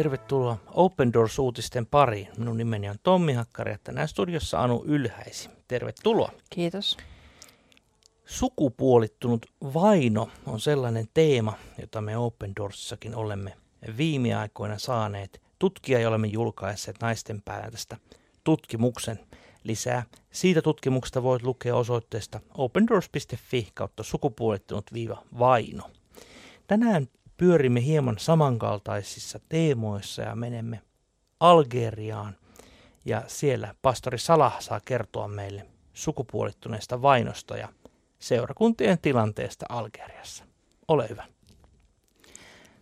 Tervetuloa Open Doors-uutisten pariin. Minun nimeni on Tommi Hakkari ja tänään studiossa Anu Ylhäisi. Tervetuloa. Kiitos. Sukupuolittunut vaino on sellainen teema, jota me Open Doorsissakin olemme viime aikoina saaneet tutkia ja olemme julkaisseet naisten päivän tästä tutkimuksen. Lisää siitä tutkimuksesta voit lukea osoitteesta opendoors.fi kautta sukupuolittunut viiva vaino. Tänään pyörimme hieman samankaltaisissa teemoissa ja menemme Algeriaan. Ja siellä pastori Salah saa kertoa meille sukupuolittuneesta vainosta ja seurakuntien tilanteesta Algeriassa. Ole hyvä.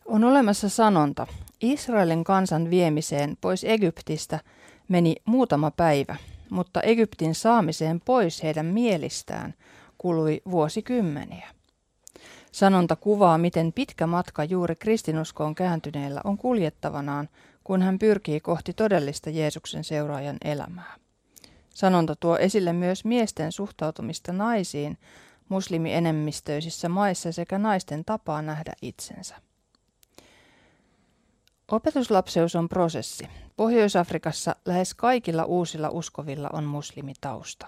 On olemassa sanonta. Israelin kansan viemiseen pois Egyptistä meni muutama päivä, mutta Egyptin saamiseen pois heidän mielistään kului vuosikymmeniä. Sanonta kuvaa, miten pitkä matka juuri kristinuskoon kääntyneellä on kuljettavanaan, kun hän pyrkii kohti todellista Jeesuksen seuraajan elämää. Sanonta tuo esille myös miesten suhtautumista naisiin muslimienemmistöisissä maissa sekä naisten tapaa nähdä itsensä. Opetuslapseus on prosessi. Pohjois-Afrikassa lähes kaikilla uusilla uskovilla on muslimitausta.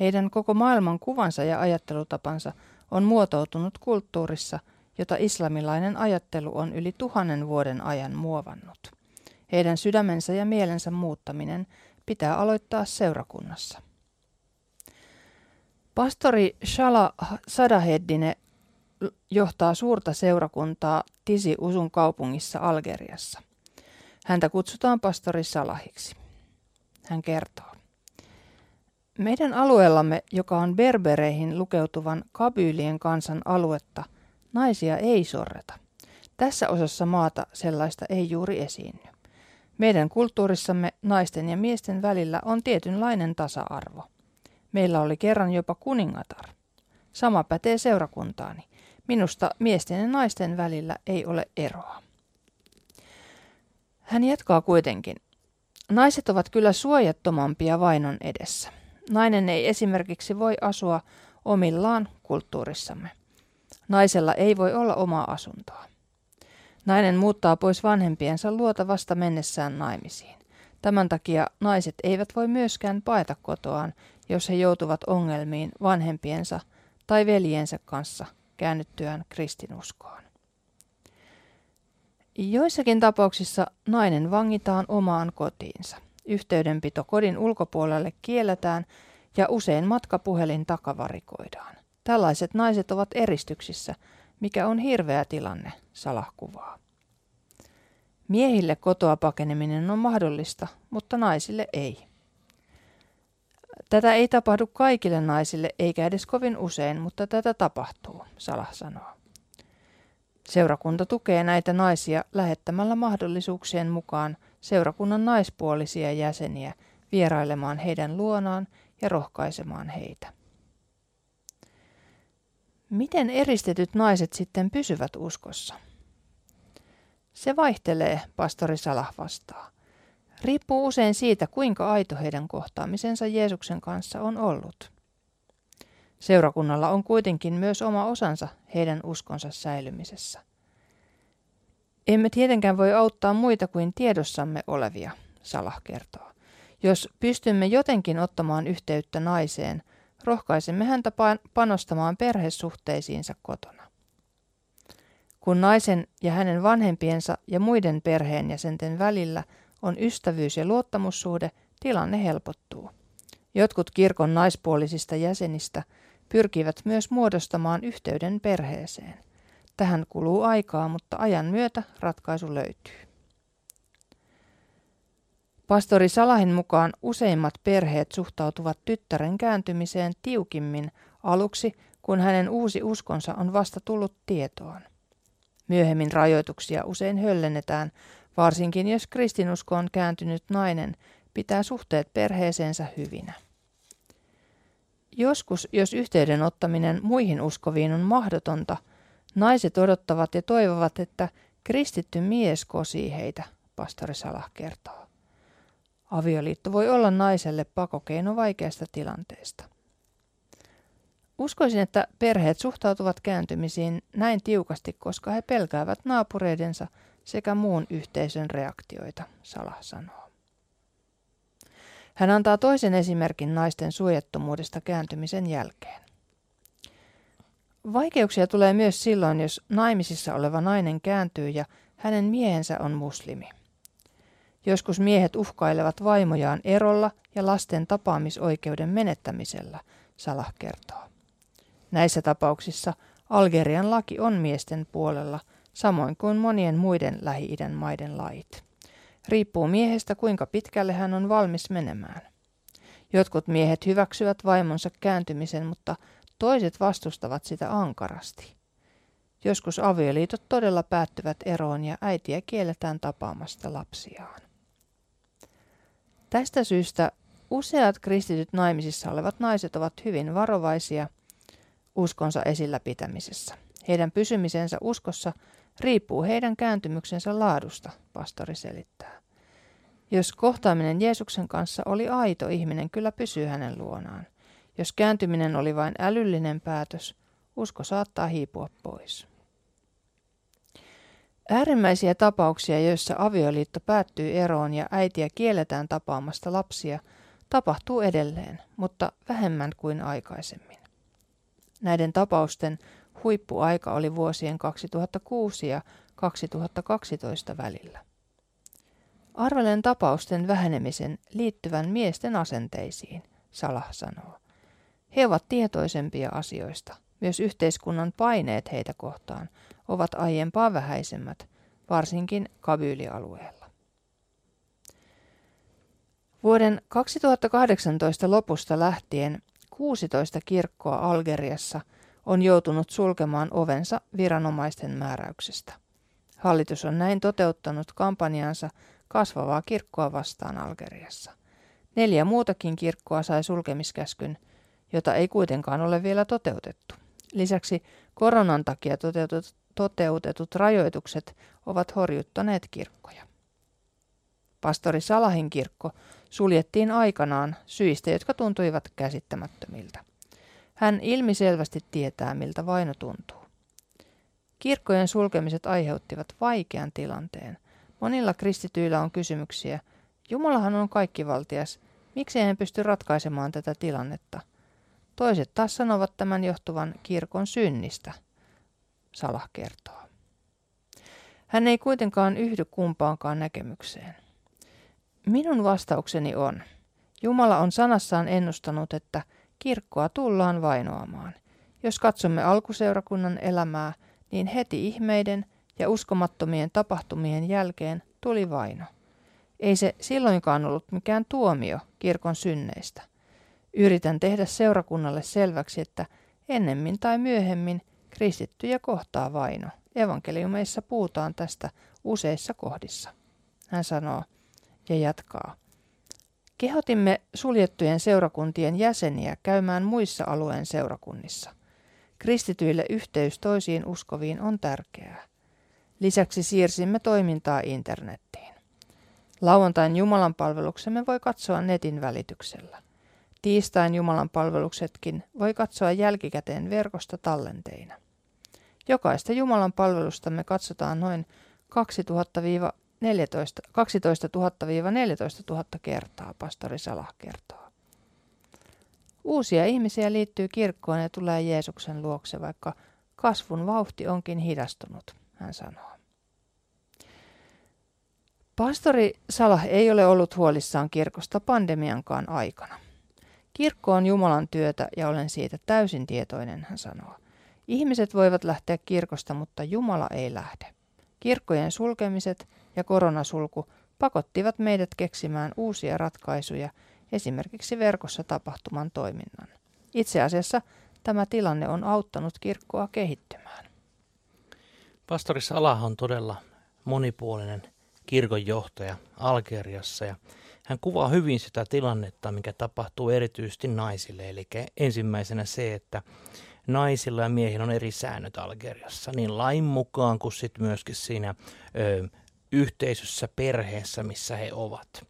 Heidän koko maailman kuvansa ja ajattelutapansa on muotoutunut kulttuurissa, jota islamilainen ajattelu on yli tuhannen vuoden ajan muovannut. Heidän sydämensä ja mielensä muuttaminen pitää aloittaa seurakunnassa. Pastori Shala Sadaheddine johtaa suurta seurakuntaa Tisi Usun kaupungissa Algeriassa. Häntä kutsutaan pastori Salahiksi. Hän kertoo. Meidän alueellamme, joka on berbereihin lukeutuvan kabyylien kansan aluetta, naisia ei sorreta. Tässä osassa maata sellaista ei juuri esiinny. Meidän kulttuurissamme naisten ja miesten välillä on tietynlainen tasa-arvo. Meillä oli kerran jopa kuningatar. Sama pätee seurakuntaani. Minusta miesten ja naisten välillä ei ole eroa. Hän jatkaa kuitenkin. Naiset ovat kyllä suojattomampia vainon edessä. Nainen ei esimerkiksi voi asua omillaan kulttuurissamme. Naisella ei voi olla omaa asuntoa. Nainen muuttaa pois vanhempiensa luota vasta mennessään naimisiin. Tämän takia naiset eivät voi myöskään paeta kotoaan, jos he joutuvat ongelmiin vanhempiensa tai veljensä kanssa käännyttyään kristinuskoon. Joissakin tapauksissa nainen vangitaan omaan kotiinsa. Yhteydenpito kodin ulkopuolelle kielletään ja usein matkapuhelin takavarikoidaan. Tällaiset naiset ovat eristyksissä, mikä on hirveä tilanne, salahkuvaa. Miehille kotoa pakeneminen on mahdollista, mutta naisille ei. Tätä ei tapahdu kaikille naisille eikä edes kovin usein, mutta tätä tapahtuu, Salah sanoo. Seurakunta tukee näitä naisia lähettämällä mahdollisuuksien mukaan seurakunnan naispuolisia jäseniä vierailemaan heidän luonaan ja rohkaisemaan heitä. Miten eristetyt naiset sitten pysyvät uskossa? Se vaihtelee, pastori Salah vastaa. Riippuu usein siitä, kuinka aito heidän kohtaamisensa Jeesuksen kanssa on ollut. Seurakunnalla on kuitenkin myös oma osansa heidän uskonsa säilymisessä. Emme tietenkään voi auttaa muita kuin tiedossamme olevia, Salah kertoo. Jos pystymme jotenkin ottamaan yhteyttä naiseen, rohkaisemme häntä panostamaan perhesuhteisiinsa kotona. Kun naisen ja hänen vanhempiensa ja muiden perheenjäsenten välillä on ystävyys ja luottamussuhde, tilanne helpottuu. Jotkut kirkon naispuolisista jäsenistä pyrkivät myös muodostamaan yhteyden perheeseen. Tähän kuluu aikaa, mutta ajan myötä ratkaisu löytyy. Pastori Salahin mukaan useimmat perheet suhtautuvat tyttären kääntymiseen tiukimmin aluksi, kun hänen uusi uskonsa on vasta tullut tietoon. Myöhemmin rajoituksia usein höllennetään, varsinkin jos kristinuskoon kääntynyt nainen pitää suhteet perheeseensä hyvinä. Joskus, jos yhteyden ottaminen muihin uskoviin on mahdotonta, naiset odottavat ja toivovat, että kristitty mies kosii heitä, pastori Salah kertoo. Avioliitto voi olla naiselle pakokeino vaikeasta tilanteesta. Uskoisin, että perheet suhtautuvat kääntymisiin näin tiukasti, koska he pelkäävät naapureidensa sekä muun yhteisön reaktioita, Salah sanoo. Hän antaa toisen esimerkin naisten suojattomuudesta kääntymisen jälkeen. Vaikeuksia tulee myös silloin, jos naimisissa oleva nainen kääntyy ja hänen miehensä on muslimi. Joskus miehet uhkailevat vaimojaan erolla ja lasten tapaamisoikeuden menettämisellä, Salah kertoo. Näissä tapauksissa Algerian laki on miesten puolella, samoin kuin monien muiden Lähi-idän maiden lait. Riippuu miehestä, kuinka pitkälle hän on valmis menemään. Jotkut miehet hyväksyvät vaimonsa kääntymisen, mutta toiset vastustavat sitä ankarasti. Joskus avioliitot todella päättyvät eroon ja äitiä kielletään tapaamasta lapsiaan. Tästä syystä useat kristityt naimisissa olevat naiset ovat hyvin varovaisia uskonsa esillä pitämisessä. Heidän pysymisensä uskossa riippuu heidän kääntymyksensä laadusta, pastori selittää. Jos kohtaaminen Jeesuksen kanssa oli aito, ihminen kyllä pysyy hänen luonaan. Jos kääntyminen oli vain älyllinen päätös, usko saattaa hiipua pois. Äärimmäisiä tapauksia, joissa avioliitto päättyy eroon ja äitiä kielletään tapaamasta lapsia, tapahtuu edelleen, mutta vähemmän kuin aikaisemmin. Näiden tapausten huippuaika oli vuosien 2006 ja 2012 välillä. Arvelen tapausten vähenemisen liittyvän miesten asenteisiin, Salah sanoo. He ovat tietoisempia asioista. Myös yhteiskunnan paineet heitä kohtaan ovat aiempaa vähäisemmät, varsinkin Kabylialueella. Vuoden 2018 lopusta lähtien 16 kirkkoa Algeriassa on joutunut sulkemaan ovensa viranomaisten määräyksestä. Hallitus on näin toteuttanut kampanjansa kasvavaa kirkkoa vastaan Algeriassa. Neljä muutakin kirkkoa sai sulkemiskäskyn, jota ei kuitenkaan ole vielä toteutettu. Lisäksi koronan takia toteutetut, toteutetut rajoitukset ovat horjuttaneet kirkkoja. Pastori Salahin kirkko suljettiin aikanaan syistä, jotka tuntuivat käsittämättömiltä. Hän ilmiselvästi tietää, miltä vaino tuntuu. Kirkkojen sulkemiset aiheuttivat vaikean tilanteen. Monilla kristityillä on kysymyksiä. Jumalahan on kaikkivaltias. Miksi hän pysty ratkaisemaan tätä tilannetta? Toiset taas sanovat tämän johtuvan kirkon synnistä, Salah kertoo. Hän ei kuitenkaan yhdy kumpaankaan näkemykseen. Minun vastaukseni on, Jumala on sanassaan ennustanut, että kirkkoa tullaan vainoamaan. Jos katsomme alkuseurakunnan elämää, niin heti ihmeiden ja uskomattomien tapahtumien jälkeen tuli vaino. Ei se silloinkaan ollut mikään tuomio kirkon synneistä. Yritän tehdä seurakunnalle selväksi, että ennemmin tai myöhemmin kristittyjä kohtaa vaino. Evankeliumeissa puhutaan tästä useissa kohdissa. Hän sanoo, ja jatkaa. Kehotimme suljettujen seurakuntien jäseniä käymään muissa alueen seurakunnissa. Kristityille yhteys toisiin uskoviin on tärkeää. Lisäksi siirsimme toimintaa internettiin. Lauantain Jumalan palveluksemme voi katsoa netin välityksellä. Tiistain Jumalan palveluksetkin voi katsoa jälkikäteen verkosta tallenteina. Jokaista Jumalan palvelustamme katsotaan noin 2000 14, 12 000-14 000 kertaa, pastori Salah kertoo. Uusia ihmisiä liittyy kirkkoon ja tulee Jeesuksen luokse, vaikka kasvun vauhti onkin hidastunut, hän sanoo. Pastori Salah ei ole ollut huolissaan kirkosta pandemiankaan aikana. Kirkko on Jumalan työtä ja olen siitä täysin tietoinen, hän sanoo. Ihmiset voivat lähteä kirkosta, mutta Jumala ei lähde. Kirkkojen sulkemiset ja koronasulku pakottivat meidät keksimään uusia ratkaisuja esimerkiksi verkossa tapahtuman toiminnan. Itse asiassa tämä tilanne on auttanut kirkkoa kehittymään. Pastori Salah on todella monipuolinen kirkonjohtaja Algeriassa ja hän kuvaa hyvin sitä tilannetta, mikä tapahtuu erityisesti naisille. Eli ensimmäisenä se, että naisilla ja miehillä on eri säännöt Algeriassa, niin lain mukaan kuin sitten myöskin siinä ö, yhteisössä, perheessä, missä he ovat.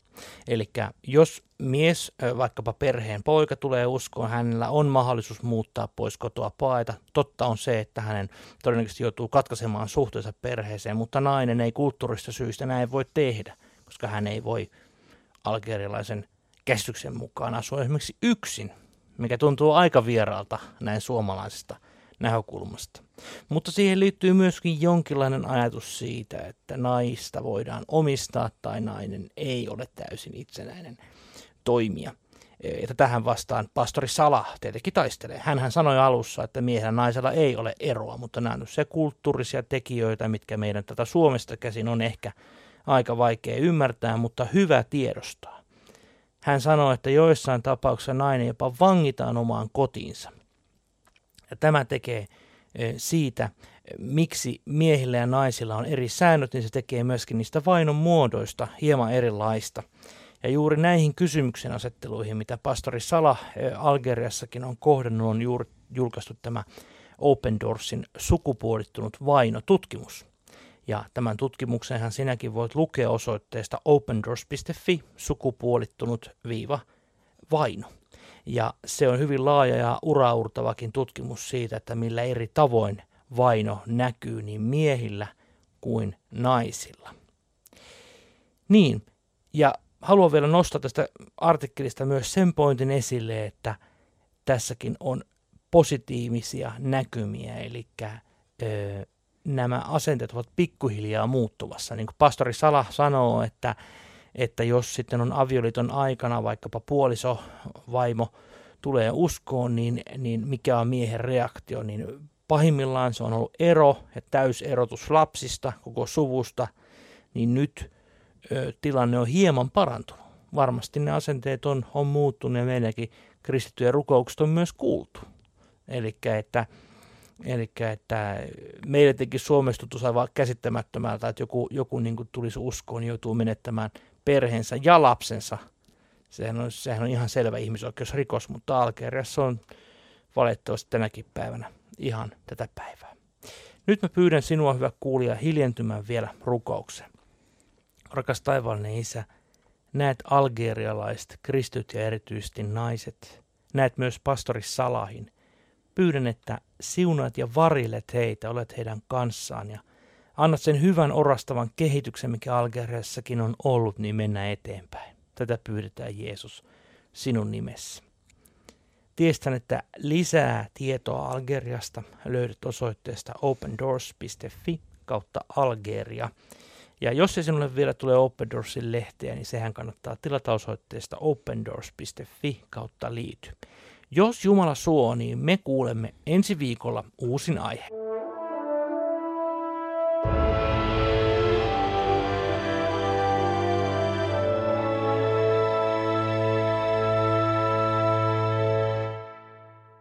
Eli jos mies, vaikkapa perheen poika tulee uskoon, hänellä on mahdollisuus muuttaa pois kotoa paeta. Totta on se, että hänen todennäköisesti joutuu katkaisemaan suhteensa perheeseen, mutta nainen ei kulttuurista syystä näin voi tehdä, koska hän ei voi algerialaisen käsityksen mukaan asua esimerkiksi yksin, mikä tuntuu aika vieraalta näin suomalaisesta näkökulmasta. Mutta siihen liittyy myöskin jonkinlainen ajatus siitä, että naista voidaan omistaa tai nainen ei ole täysin itsenäinen toimija. Että tähän vastaan pastori Sala tietenkin taistelee. Hänhän sanoi alussa, että miehellä naisella ei ole eroa, mutta nämä on se kulttuurisia tekijöitä, mitkä meidän tätä Suomesta käsin on ehkä aika vaikea ymmärtää, mutta hyvä tiedostaa. Hän sanoi, että joissain tapauksissa nainen jopa vangitaan omaan kotiinsa. Ja tämä tekee e, siitä, miksi miehillä ja naisilla on eri säännöt, niin se tekee myöskin niistä vainon muodoista hieman erilaista. Ja juuri näihin kysymyksen asetteluihin, mitä pastori Sala e, Algeriassakin on kohdannut, on juuri julkaistu tämä Open Doorsin sukupuolittunut vaino-tutkimus. Ja tämän tutkimuksenhan sinäkin voit lukea osoitteesta opendoors.fi sukupuolittunut viiva vaino. Ja se on hyvin laaja ja uraurtavakin tutkimus siitä, että millä eri tavoin vaino näkyy niin miehillä kuin naisilla. Niin, ja haluan vielä nostaa tästä artikkelista myös sen pointin esille, että tässäkin on positiivisia näkymiä, eli ö, nämä asenteet ovat pikkuhiljaa muuttuvassa. Niin kuin pastori Sala sanoo, että, että jos sitten on avioliiton aikana vaikkapa puoliso, vaimo tulee uskoon, niin, niin mikä on miehen reaktio, niin pahimmillaan se on ollut ero ja täyserotus lapsista, koko suvusta, niin nyt ö, tilanne on hieman parantunut. Varmasti ne asenteet on, on muuttunut ja meilläkin kristittyjen rukoukset on myös kuultu. Eli että Eli että meille teki Suomessa tuntuu aivan käsittämättömältä, että joku, joku niin kuin tulisi uskoon, niin joutuu menettämään perheensä ja lapsensa. Sehän on, sehän on ihan selvä ihmisoikeusrikos, mutta Algeriassa on valitettavasti tänäkin päivänä ihan tätä päivää. Nyt mä pyydän sinua, hyvä kuulija, hiljentymään vielä rukoukseen. Rakas taivaallinen Isä, näet algerialaiset, kristyt ja erityisesti naiset. Näet myös pastori Salahin, Pyydän, että siunaat ja varillet heitä, olet heidän kanssaan ja annat sen hyvän orastavan kehityksen, mikä Algeriassakin on ollut, niin mennä eteenpäin. Tätä pyydetään Jeesus sinun nimessä. Tiestän, että lisää tietoa Algeriasta löydät osoitteesta opendoors.fi kautta Algeria. Ja jos ei sinulle vielä tule Open Doorsin lehteä, niin sehän kannattaa tilata osoitteesta opendoors.fi kautta liity. Jos Jumala suo, niin me kuulemme ensi viikolla uusin aihe.